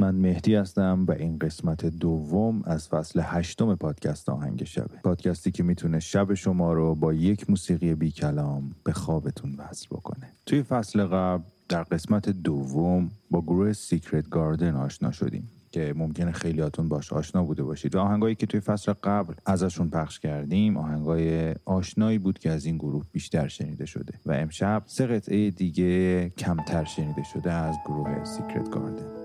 من مهدی هستم و این قسمت دوم از فصل هشتم پادکست آهنگ شبه. پادکستی که می‌تونه شب شما رو با یک موسیقی بی کلام به خوابتون وصل بکنه. توی فصل قبل در قسمت دوم با گروه Secret Garden آشنا شدیم که ممکنه خیلیاتون باش آشنا بوده باشید و آهنگایی که توی فصل قبل ازشون پخش کردیم آهنگای آشنایی بود که از این گروه بیشتر شنیده شده و امشب سه قطعه دیگه کمتر شنیده شده از گروه Secret Garden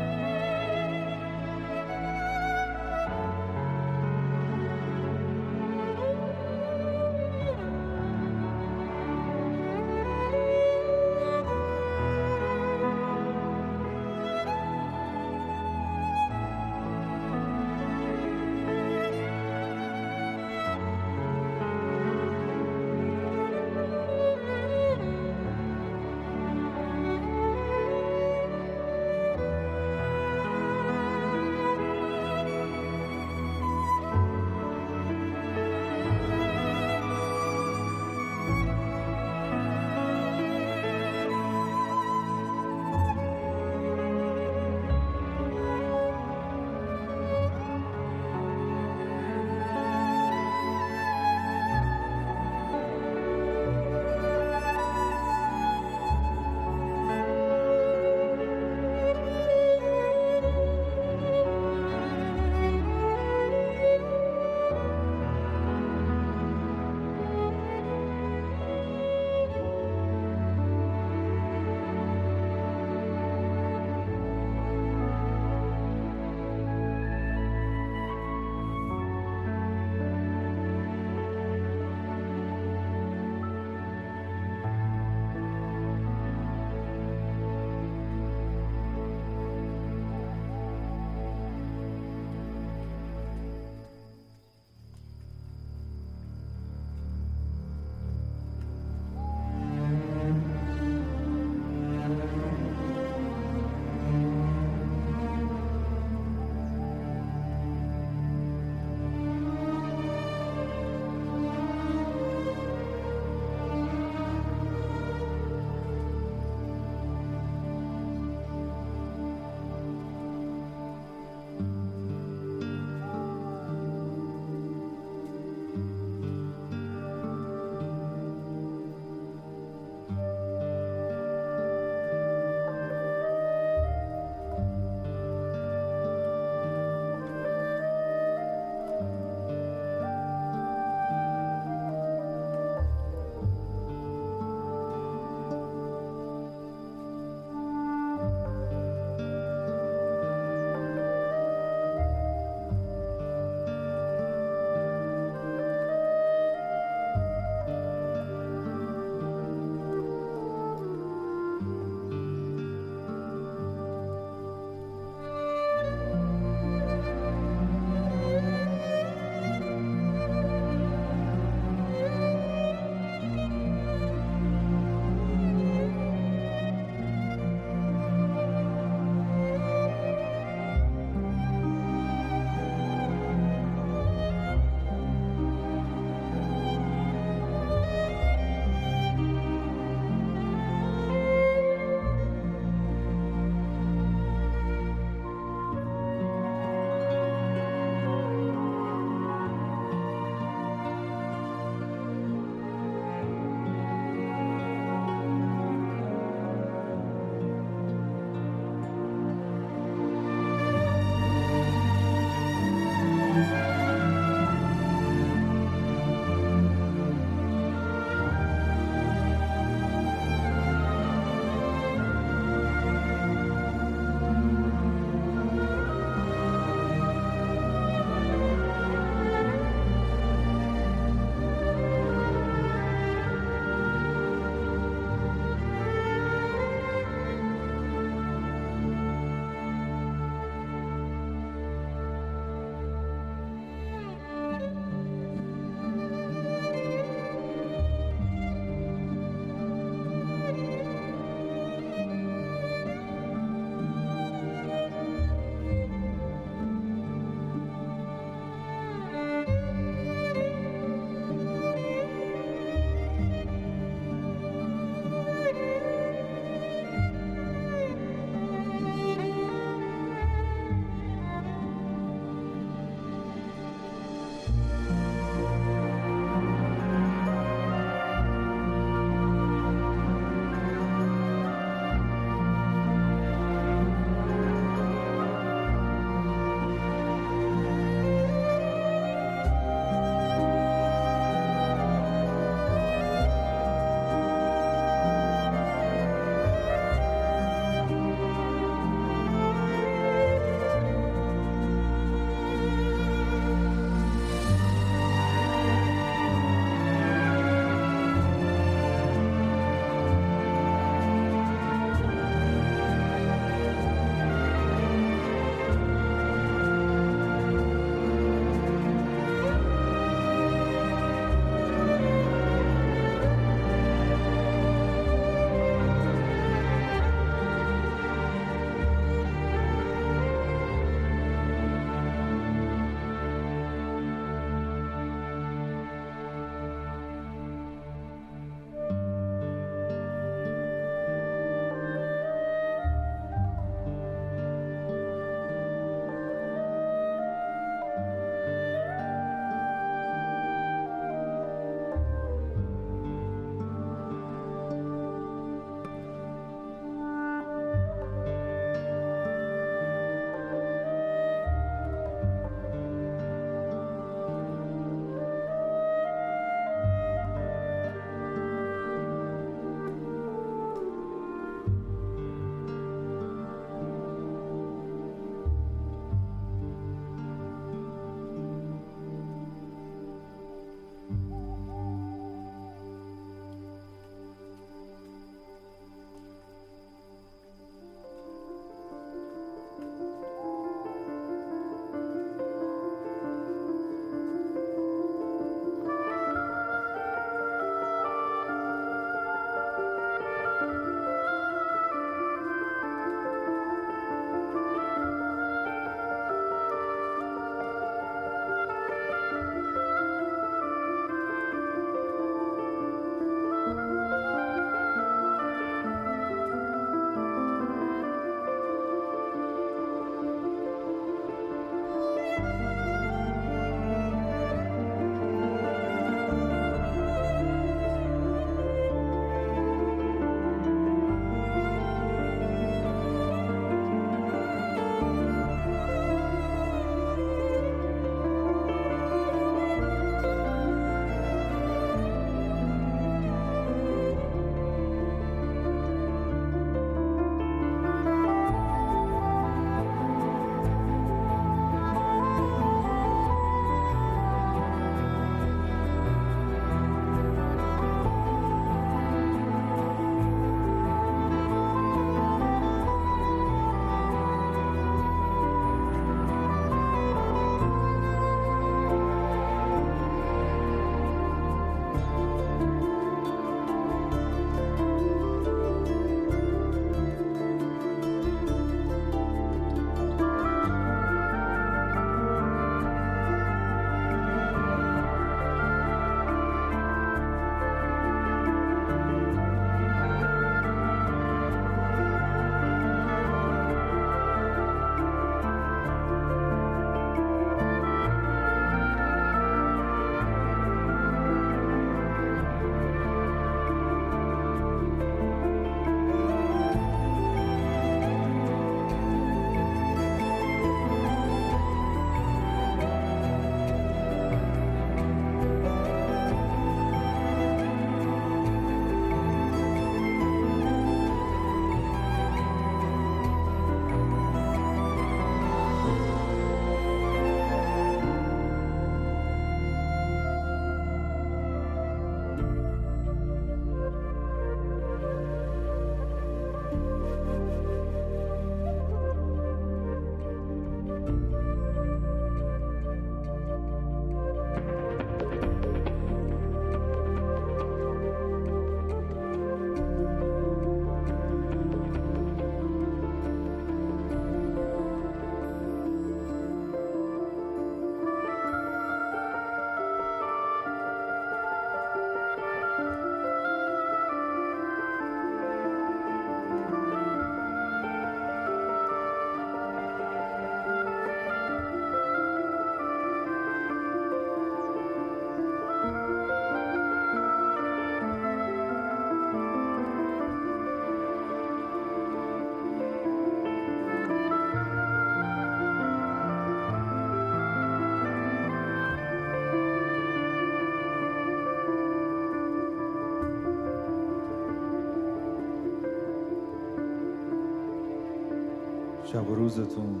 شب و روزتون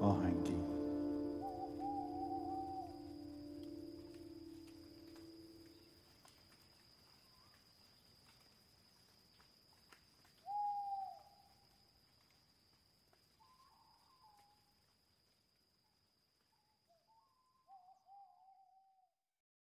آهنگین